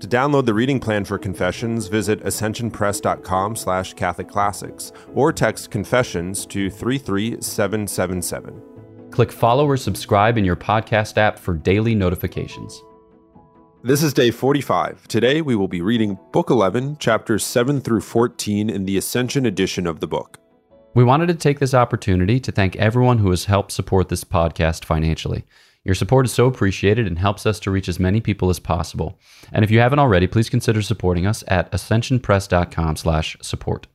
To download the reading plan for Confessions, visit ascensionpress.com slash catholicclassics or text Confessions to 33777. Click follow or subscribe in your podcast app for daily notifications. This is day 45. Today we will be reading Book 11, chapters 7 through 14 in the Ascension edition of the book. We wanted to take this opportunity to thank everyone who has helped support this podcast financially. Your support is so appreciated and helps us to reach as many people as possible. And if you haven't already, please consider supporting us at ascensionpress.com/support.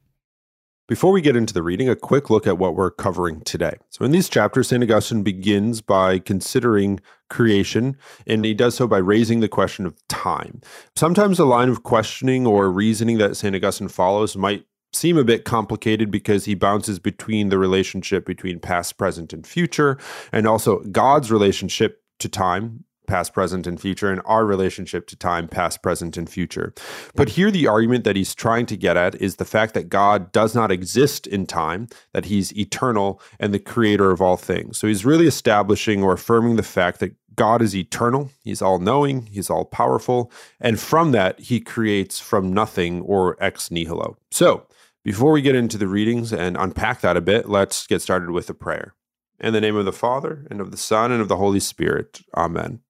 Before we get into the reading, a quick look at what we're covering today. So, in these chapters, St. Augustine begins by considering creation, and he does so by raising the question of time. Sometimes the line of questioning or reasoning that St. Augustine follows might seem a bit complicated because he bounces between the relationship between past, present, and future, and also God's relationship to time, past, present, and future, and our relationship to time, past, present, and future. But here, the argument that he's trying to get at is the fact that God does not exist in time, that he's eternal and the creator of all things. So he's really establishing or affirming the fact that God is eternal, he's all knowing, he's all powerful, and from that, he creates from nothing or ex nihilo. So, before we get into the readings and unpack that a bit, let's get started with a prayer. In the name of the Father, and of the Son, and of the Holy Spirit. Amen.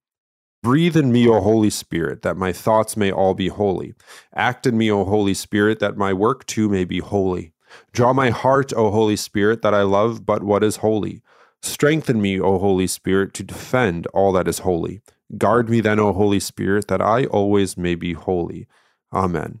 Breathe in me, O Holy Spirit, that my thoughts may all be holy. Act in me, O Holy Spirit, that my work too may be holy. Draw my heart, O Holy Spirit, that I love but what is holy. Strengthen me, O Holy Spirit, to defend all that is holy. Guard me then, O Holy Spirit, that I always may be holy. Amen.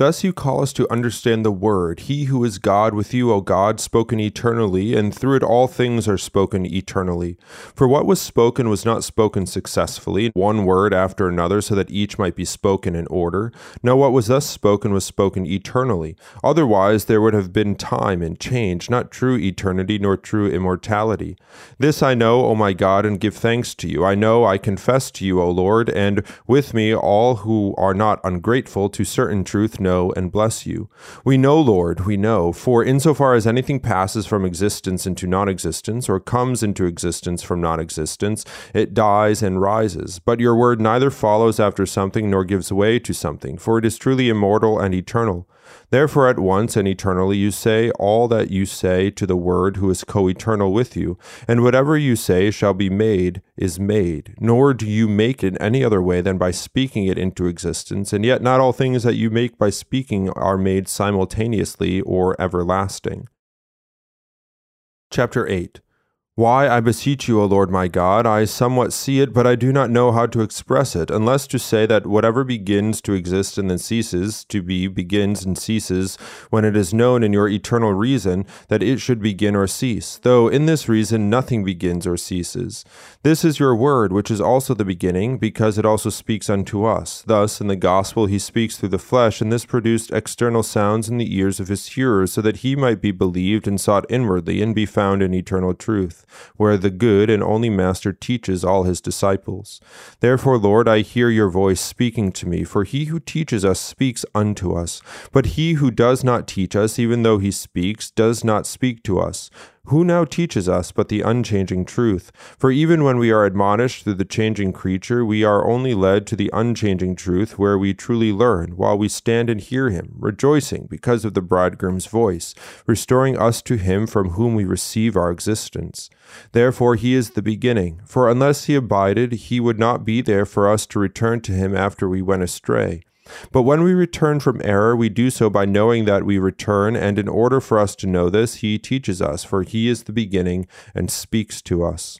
Thus you call us to understand the Word, He who is God with you, O God, spoken eternally, and through it all things are spoken eternally. For what was spoken was not spoken successfully, one word after another, so that each might be spoken in order. No, what was thus spoken was spoken eternally. Otherwise there would have been time and change, not true eternity, nor true immortality. This I know, O my God, and give thanks to you. I know, I confess to you, O Lord, and with me all who are not ungrateful to certain truth know know and bless you. We know, Lord, we know, for insofar as anything passes from existence into non existence, or comes into existence from non existence, it dies and rises. But your word neither follows after something nor gives way to something, for it is truly immortal and eternal. Therefore, at once and eternally you say all that you say to the Word who is co eternal with you, and whatever you say shall be made is made, nor do you make it any other way than by speaking it into existence, and yet not all things that you make by speaking are made simultaneously or everlasting. Chapter 8 why, I beseech you, O Lord my God, I somewhat see it, but I do not know how to express it, unless to say that whatever begins to exist and then ceases to be begins and ceases when it is known in your eternal reason that it should begin or cease, though in this reason nothing begins or ceases. This is your word, which is also the beginning, because it also speaks unto us. Thus, in the gospel, he speaks through the flesh, and this produced external sounds in the ears of his hearers, so that he might be believed and sought inwardly and be found in eternal truth where the good and only Master teaches all his disciples. Therefore, Lord, I hear your voice speaking to me, for he who teaches us speaks unto us. But he who does not teach us, even though he speaks, does not speak to us. Who now teaches us but the unchanging truth? For even when we are admonished through the changing creature, we are only led to the unchanging truth where we truly learn, while we stand and hear him, rejoicing because of the bridegroom's voice, restoring us to him from whom we receive our existence. Therefore he is the beginning, for unless he abided, he would not be there for us to return to him after we went astray. But when we return from error, we do so by knowing that we return, and in order for us to know this, he teaches us, for he is the beginning and speaks to us.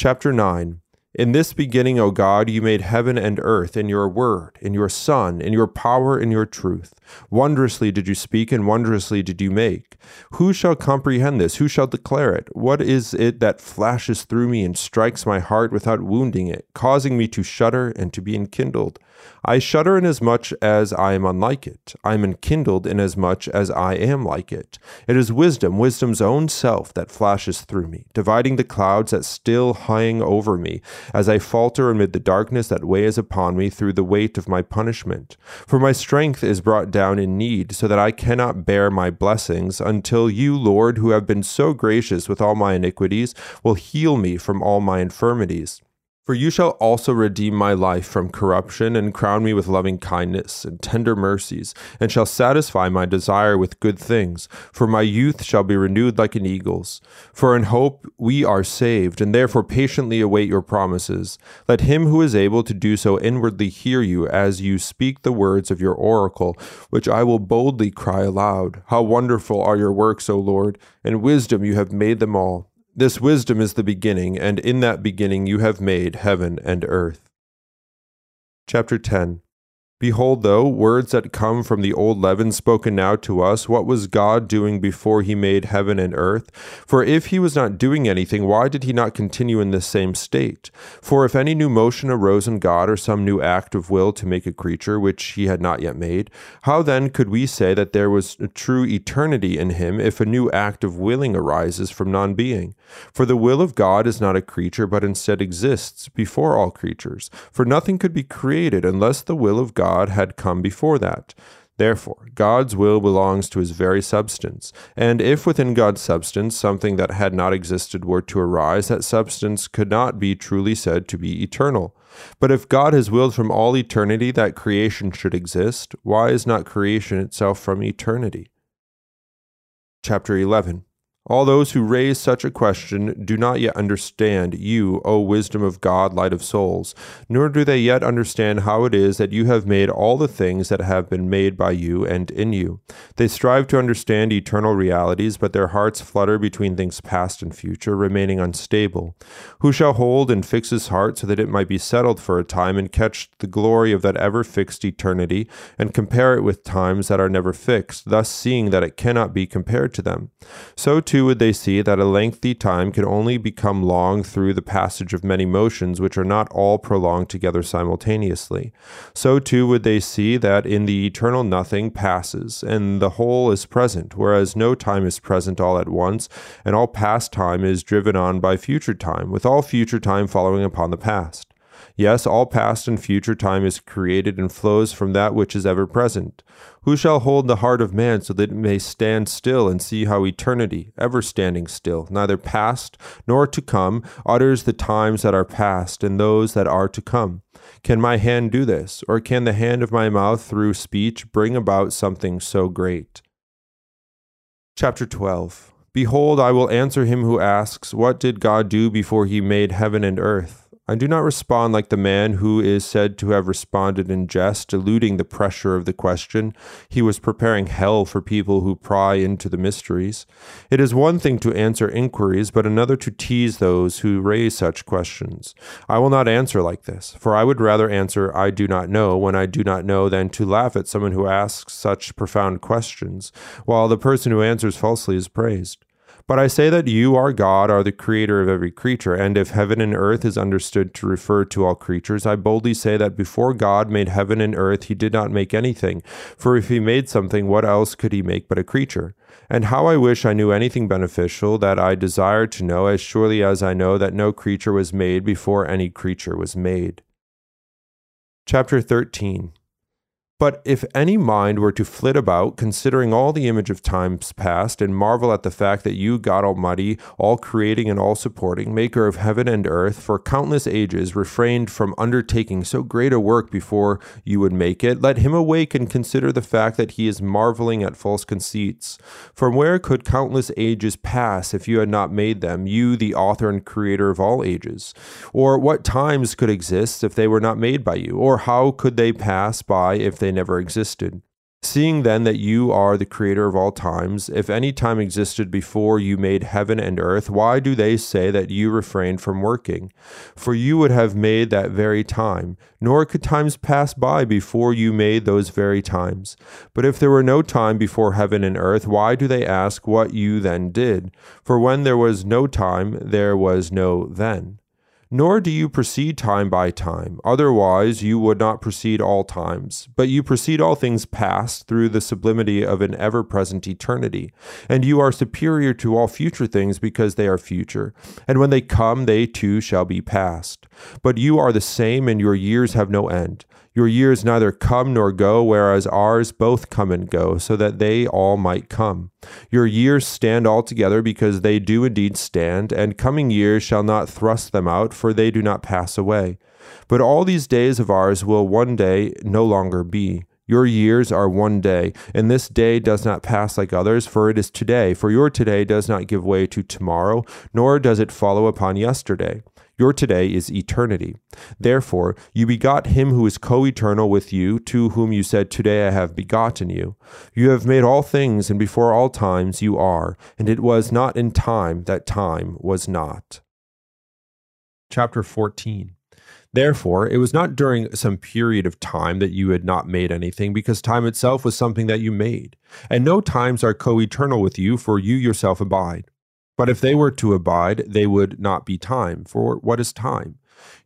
Chapter 9 In this beginning, O God, you made heaven and earth in your word, in your Son, in your power, in your truth. Wondrously did you speak, and wondrously did you make. Who shall comprehend this? Who shall declare it? What is it that flashes through me and strikes my heart without wounding it, causing me to shudder and to be enkindled? I shudder inasmuch as much as I am unlike it. I am enkindled inasmuch as I am like it. It is wisdom, wisdom's own self, that flashes through me, dividing the clouds that still hang over me, as I falter amid the darkness that weighs upon me through the weight of my punishment. For my strength is brought down in need, so that I cannot bear my blessings, until you, Lord, who have been so gracious with all my iniquities, will heal me from all my infirmities. For you shall also redeem my life from corruption, and crown me with loving kindness and tender mercies, and shall satisfy my desire with good things. For my youth shall be renewed like an eagle's. For in hope we are saved, and therefore patiently await your promises. Let him who is able to do so inwardly hear you as you speak the words of your oracle, which I will boldly cry aloud. How wonderful are your works, O Lord! In wisdom you have made them all. This wisdom is the beginning, and in that beginning you have made heaven and earth. Chapter 10 Behold, though, words that come from the old leaven spoken now to us, what was God doing before he made heaven and earth? For if he was not doing anything, why did he not continue in this same state? For if any new motion arose in God, or some new act of will to make a creature which he had not yet made, how then could we say that there was a true eternity in him if a new act of willing arises from non being? For the will of God is not a creature, but instead exists before all creatures. For nothing could be created unless the will of God God had come before that. Therefore, God's will belongs to his very substance. And if within God's substance something that had not existed were to arise, that substance could not be truly said to be eternal. But if God has willed from all eternity that creation should exist, why is not creation itself from eternity? Chapter 11 all those who raise such a question do not yet understand you, O wisdom of God, light of souls, nor do they yet understand how it is that you have made all the things that have been made by you and in you. They strive to understand eternal realities, but their hearts flutter between things past and future, remaining unstable. Who shall hold and fix his heart so that it might be settled for a time and catch the glory of that ever fixed eternity, and compare it with times that are never fixed, thus seeing that it cannot be compared to them? So too would they see that a lengthy time can only become long through the passage of many motions which are not all prolonged together simultaneously. So too would they see that in the eternal nothing passes, and the whole is present, whereas no time is present all at once, and all past time is driven on by future time, with all future time following upon the past. Yes, all past and future time is created and flows from that which is ever present. Who shall hold the heart of man so that it may stand still and see how eternity, ever standing still, neither past nor to come, utters the times that are past and those that are to come? Can my hand do this, or can the hand of my mouth through speech bring about something so great? Chapter 12 Behold, I will answer him who asks, What did God do before he made heaven and earth? I do not respond like the man who is said to have responded in jest, eluding the pressure of the question. He was preparing hell for people who pry into the mysteries. It is one thing to answer inquiries, but another to tease those who raise such questions. I will not answer like this, for I would rather answer, I do not know, when I do not know, than to laugh at someone who asks such profound questions, while the person who answers falsely is praised. But I say that you, our God, are the creator of every creature, and if heaven and earth is understood to refer to all creatures, I boldly say that before God made heaven and earth, he did not make anything. For if he made something, what else could he make but a creature? And how I wish I knew anything beneficial that I desire to know, as surely as I know that no creature was made before any creature was made. Chapter 13 but if any mind were to flit about, considering all the image of times past, and marvel at the fact that you, God Almighty, all creating and all supporting, maker of heaven and earth, for countless ages refrained from undertaking so great a work before you would make it, let him awake and consider the fact that he is marveling at false conceits. From where could countless ages pass if you had not made them, you, the author and creator of all ages? Or what times could exist if they were not made by you? Or how could they pass by if they they never existed. Seeing then that you are the creator of all times, if any time existed before you made heaven and earth, why do they say that you refrained from working? For you would have made that very time, nor could times pass by before you made those very times. But if there were no time before heaven and earth, why do they ask what you then did? For when there was no time, there was no then. Nor do you proceed time by time, otherwise you would not proceed all times. But you proceed all things past through the sublimity of an ever present eternity. And you are superior to all future things because they are future. And when they come, they too shall be past. But you are the same, and your years have no end. Your years neither come nor go, whereas ours both come and go, so that they all might come. Your years stand altogether, because they do indeed stand, and coming years shall not thrust them out, for they do not pass away. But all these days of ours will one day no longer be. Your years are one day, and this day does not pass like others, for it is today. For your today does not give way to tomorrow, nor does it follow upon yesterday. Your today is eternity. Therefore, you begot him who is co eternal with you, to whom you said, Today I have begotten you. You have made all things, and before all times you are, and it was not in time that time was not. Chapter 14 Therefore, it was not during some period of time that you had not made anything, because time itself was something that you made. And no times are co eternal with you, for you yourself abide. But if they were to abide, they would not be time. For what is time?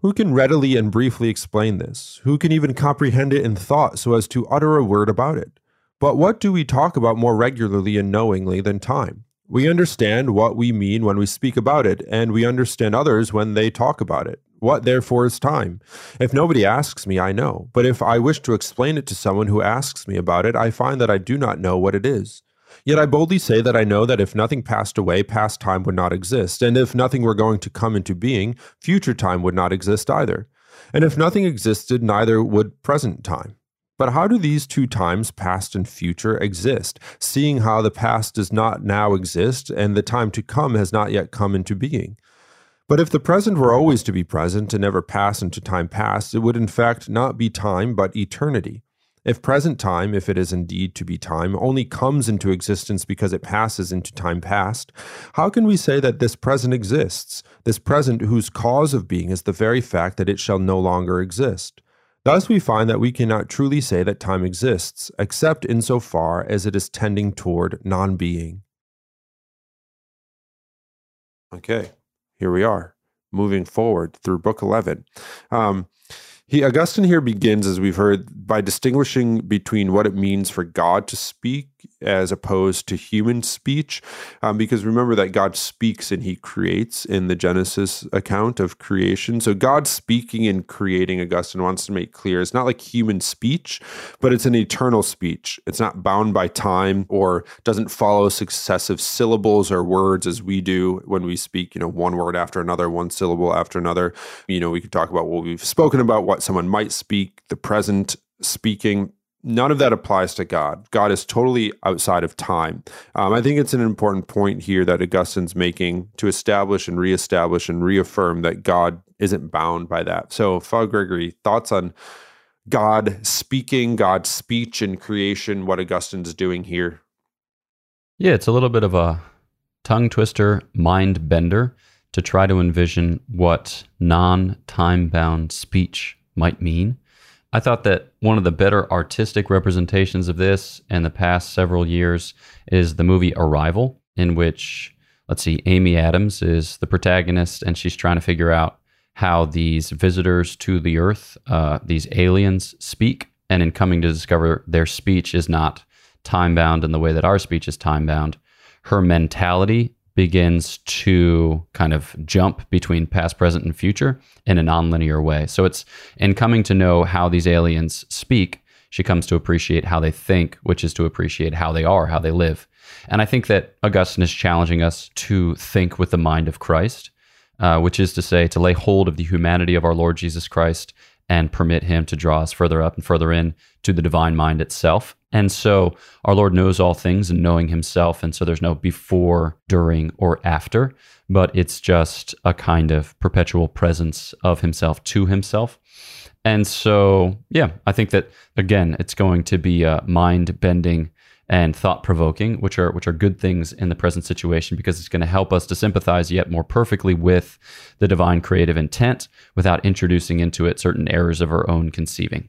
Who can readily and briefly explain this? Who can even comprehend it in thought so as to utter a word about it? But what do we talk about more regularly and knowingly than time? We understand what we mean when we speak about it, and we understand others when they talk about it. What therefore is time? If nobody asks me, I know. But if I wish to explain it to someone who asks me about it, I find that I do not know what it is. Yet I boldly say that I know that if nothing passed away, past time would not exist, and if nothing were going to come into being, future time would not exist either. And if nothing existed, neither would present time. But how do these two times, past and future, exist, seeing how the past does not now exist and the time to come has not yet come into being? But if the present were always to be present and never pass into time past, it would in fact not be time but eternity. If present time, if it is indeed to be time, only comes into existence because it passes into time past, how can we say that this present exists, this present whose cause of being is the very fact that it shall no longer exist? Thus, we find that we cannot truly say that time exists, except in so far as it is tending toward non being. Okay, here we are, moving forward through Book 11. Um, he Augustine here begins, as we've heard, by distinguishing between what it means for God to speak as opposed to human speech. Um, because remember that God speaks and he creates in the Genesis account of creation. So God speaking and creating, Augustine wants to make clear, it's not like human speech, but it's an eternal speech. It's not bound by time or doesn't follow successive syllables or words as we do when we speak, you know, one word after another, one syllable after another. You know, we could talk about what we've spoken about, what someone might speak, the present speaking none of that applies to God. God is totally outside of time. Um, I think it's an important point here that Augustine's making to establish and reestablish and reaffirm that God isn't bound by that. So, Father Gregory, thoughts on God speaking, God's speech and creation, what Augustine's doing here? Yeah, it's a little bit of a tongue twister, mind bender to try to envision what non time bound speech might mean. I thought that one of the better artistic representations of this in the past several years is the movie Arrival, in which, let's see, Amy Adams is the protagonist and she's trying to figure out how these visitors to the Earth, uh, these aliens, speak. And in coming to discover their speech is not time bound in the way that our speech is time bound, her mentality begins to kind of jump between past, present, and future in a nonlinear way. So it's in coming to know how these aliens speak, she comes to appreciate how they think, which is to appreciate how they are, how they live. And I think that Augustine is challenging us to think with the mind of Christ, uh, which is to say, to lay hold of the humanity of our Lord Jesus Christ and permit him to draw us further up and further in to the divine mind itself. And so our Lord knows all things and knowing himself. And so there's no before, during, or after, but it's just a kind of perpetual presence of himself to himself. And so, yeah, I think that again, it's going to be uh, mind bending and thought provoking, which are which are good things in the present situation because it's going to help us to sympathize yet more perfectly with the divine creative intent without introducing into it certain errors of our own conceiving.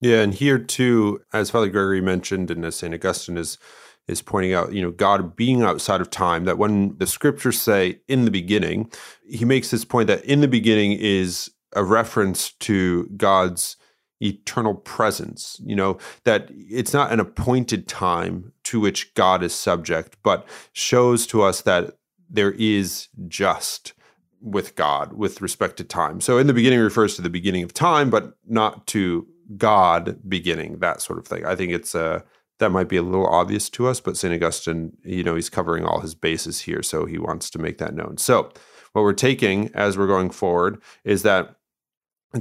Yeah, and here too, as Father Gregory mentioned, and as Saint Augustine is is pointing out, you know, God being outside of time. That when the scriptures say "in the beginning," he makes this point that "in the beginning" is a reference to God's eternal presence. You know, that it's not an appointed time to which God is subject, but shows to us that there is just with God with respect to time. So in the beginning refers to the beginning of time, but not to God beginning, that sort of thing. I think it's a uh, that might be a little obvious to us, but St. Augustine, you know, he's covering all his bases here, so he wants to make that known. So, what we're taking as we're going forward is that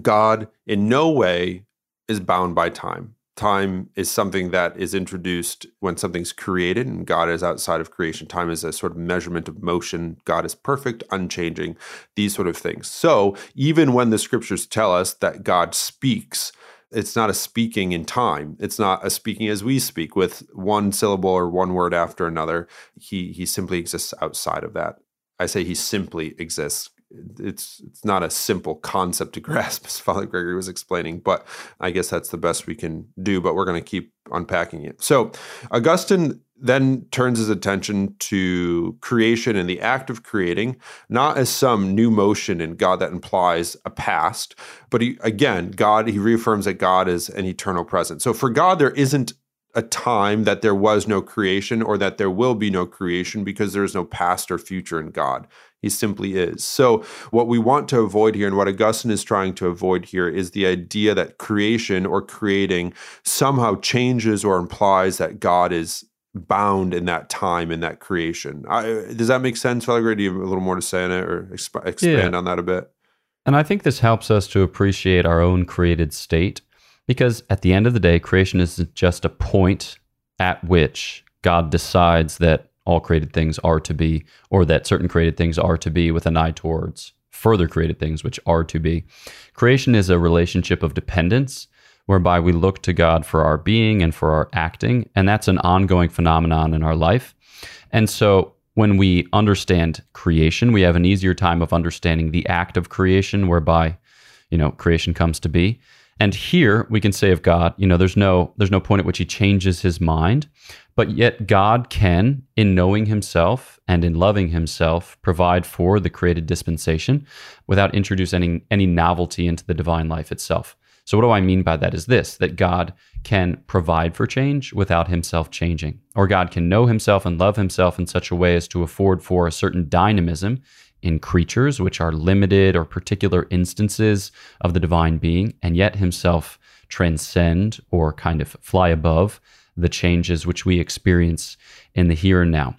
God in no way is bound by time. Time is something that is introduced when something's created, and God is outside of creation. Time is a sort of measurement of motion. God is perfect, unchanging, these sort of things. So, even when the scriptures tell us that God speaks, it's not a speaking in time. It's not a speaking as we speak with one syllable or one word after another. He he simply exists outside of that. I say he simply exists it's it's not a simple concept to grasp as father gregory was explaining but i guess that's the best we can do but we're going to keep unpacking it. So augustine then turns his attention to creation and the act of creating not as some new motion in god that implies a past but he again god he reaffirms that god is an eternal presence so for god there isn't a time that there was no creation or that there will be no creation because there is no past or future in God. He simply is. So, what we want to avoid here and what Augustine is trying to avoid here is the idea that creation or creating somehow changes or implies that God is bound in that time in that creation. I, does that make sense, Father Gray? Do you have a little more to say on it or exp- expand yeah. on that a bit? And I think this helps us to appreciate our own created state because at the end of the day, creation is just a point at which God decides that all created things are to be, or that certain created things are to be, with an eye towards further created things which are to be. Creation is a relationship of dependence whereby we look to God for our being and for our acting, and that's an ongoing phenomenon in our life. And so when we understand creation, we have an easier time of understanding the act of creation whereby, you know, creation comes to be. And here we can say of God, you know, there's no there's no point at which he changes his mind, but yet God can in knowing himself and in loving himself provide for the created dispensation without introducing any, any novelty into the divine life itself. So what do I mean by that is this that God can provide for change without himself changing or God can know himself and love himself in such a way as to afford for a certain dynamism in creatures, which are limited or particular instances of the divine being, and yet himself transcend or kind of fly above the changes which we experience in the here and now.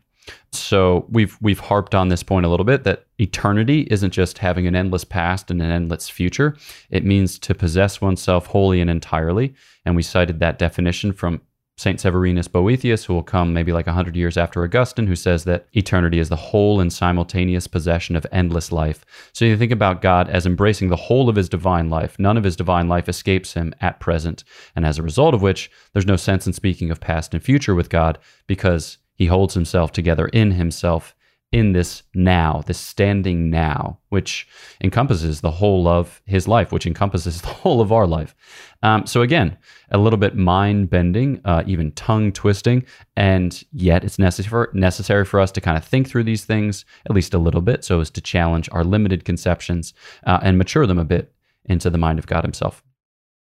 So we've we've harped on this point a little bit that eternity isn't just having an endless past and an endless future. It means to possess oneself wholly and entirely. And we cited that definition from St. Severinus Boethius, who will come maybe like 100 years after Augustine, who says that eternity is the whole and simultaneous possession of endless life. So you think about God as embracing the whole of his divine life. None of his divine life escapes him at present. And as a result of which, there's no sense in speaking of past and future with God because he holds himself together in himself in this now, this standing now, which encompasses the whole of his life, which encompasses the whole of our life. Um, so, again, a little bit mind bending, uh, even tongue twisting, and yet it's necessary, necessary for us to kind of think through these things at least a little bit so as to challenge our limited conceptions uh, and mature them a bit into the mind of God Himself.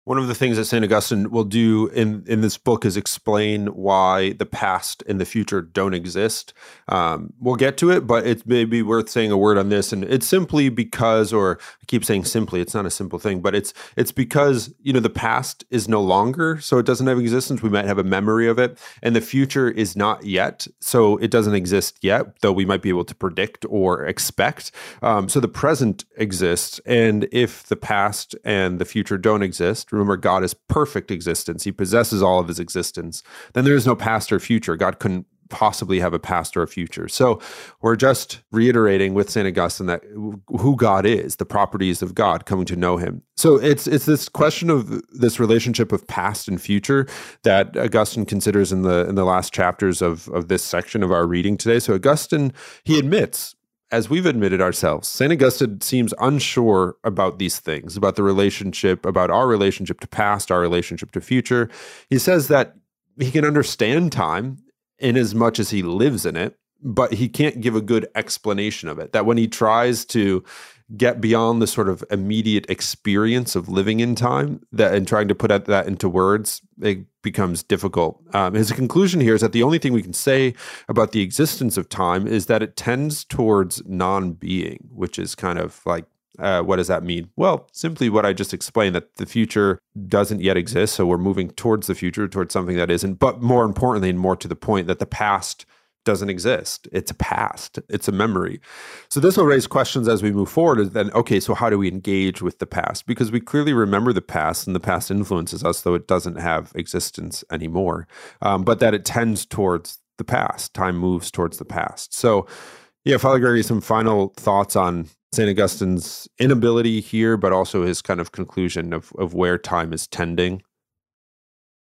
One of the things that St. Augustine will do in, in this book is explain why the past and the future don't exist. Um, we'll get to it, but it may be worth saying a word on this. And it's simply because, or I keep saying simply, it's not a simple thing, but it's it's because you know the past is no longer, so it doesn't have existence. We might have a memory of it, and the future is not yet, so it doesn't exist yet, though we might be able to predict or expect. Um, so the present exists, and if the past and the future don't exist remember God is perfect existence, He possesses all of His existence, then there is no past or future. God couldn't possibly have a past or a future. So we're just reiterating with St. Augustine that who God is, the properties of God, coming to know him. So it's it's this question of this relationship of past and future that Augustine considers in the in the last chapters of, of this section of our reading today. So Augustine, he admits as we've admitted ourselves, St. Augustine seems unsure about these things, about the relationship, about our relationship to past, our relationship to future. He says that he can understand time in as much as he lives in it, but he can't give a good explanation of it. That when he tries to get beyond the sort of immediate experience of living in time that and trying to put that into words it becomes difficult um, his conclusion here is that the only thing we can say about the existence of time is that it tends towards non-being which is kind of like uh, what does that mean? Well, simply what I just explained that the future doesn't yet exist. So we're moving towards the future, towards something that isn't. But more importantly, and more to the point, that the past doesn't exist. It's a past, it's a memory. So this will raise questions as we move forward is then, okay, so how do we engage with the past? Because we clearly remember the past and the past influences us, though it doesn't have existence anymore, um, but that it tends towards the past. Time moves towards the past. So, yeah, Father Gregory, some final thoughts on St. Augustine's inability here, but also his kind of conclusion of, of where time is tending.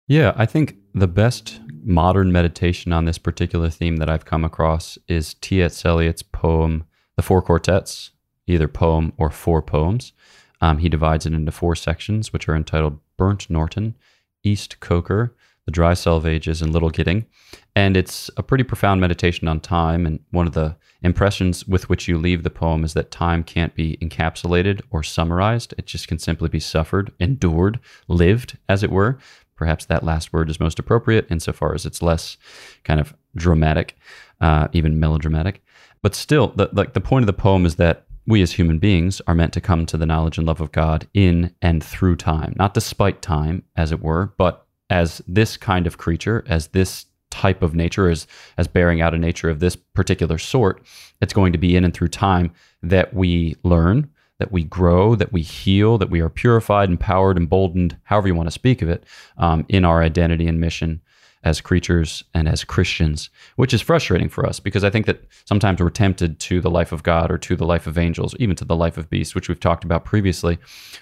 Yeah, I think the best modern meditation on this particular theme that I've come across is T.S. Eliot's poem, The Four Quartets, either poem or four poems. Um, he divides it into four sections, which are entitled Burnt Norton, East Coker, The Dry Selvages, and Little Gidding. And it's a pretty profound meditation on time. And one of the impressions with which you leave the poem is that time can't be encapsulated or summarized. It just can simply be suffered, endured, lived, as it were. Perhaps that last word is most appropriate insofar as it's less kind of dramatic, uh, even melodramatic. But still, the, like the point of the poem is that we as human beings are meant to come to the knowledge and love of God in and through time, not despite time, as it were, but as this kind of creature, as this type of nature, as as bearing out a nature of this particular sort, it's going to be in and through time that we learn, that we grow, that we heal, that we are purified, empowered, emboldened, however you want to speak of it, um, in our identity and mission as creatures and as Christians, which is frustrating for us because I think that sometimes we're tempted to the life of God or to the life of angels, even to the life of beasts, which we've talked about previously.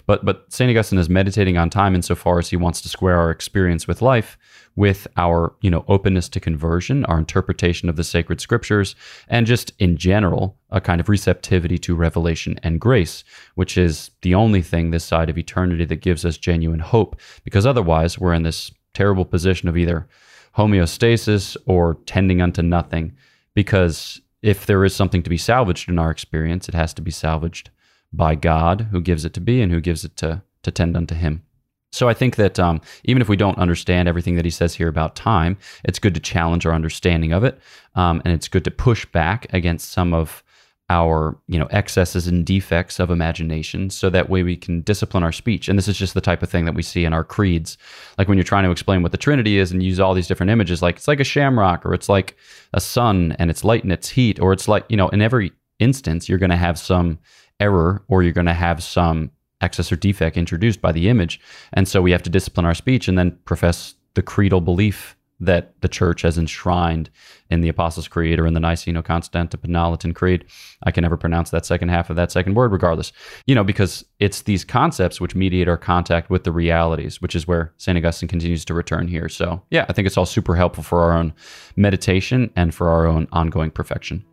But but Saint Augustine is meditating on time insofar as he wants to square our experience with life with our you know openness to conversion, our interpretation of the sacred scriptures, and just in general a kind of receptivity to revelation and grace, which is the only thing this side of eternity that gives us genuine hope. Because otherwise, we're in this terrible position of either homeostasis or tending unto nothing. Because if there is something to be salvaged in our experience, it has to be salvaged by God, who gives it to be and who gives it to, to tend unto Him. So I think that um, even if we don't understand everything that he says here about time, it's good to challenge our understanding of it, um, and it's good to push back against some of our you know excesses and defects of imagination so that way we can discipline our speech. And this is just the type of thing that we see in our creeds. Like when you're trying to explain what the trinity is and use all these different images like it's like a shamrock or it's like a sun and it's light and it's heat or it's like you know in every instance you're going to have some error or you're going to have some excess or defect introduced by the image. And so we have to discipline our speech and then profess the creedal belief that the church has enshrined in the Apostles' Creed or in the Niceno-Constantinopolitan Creed. I can never pronounce that second half of that second word, regardless. You know, because it's these concepts which mediate our contact with the realities, which is where St. Augustine continues to return here. So, yeah, I think it's all super helpful for our own meditation and for our own ongoing perfection.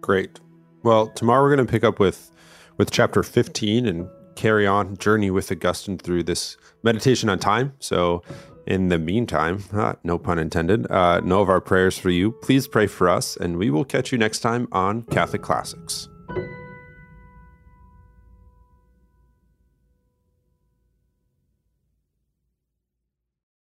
Great. Well, tomorrow we're going to pick up with with chapter 15 and carry on journey with Augustine through this meditation on time. So in the meantime, uh, no pun intended, uh, know of our prayers for you. Please pray for us, and we will catch you next time on Catholic Classics.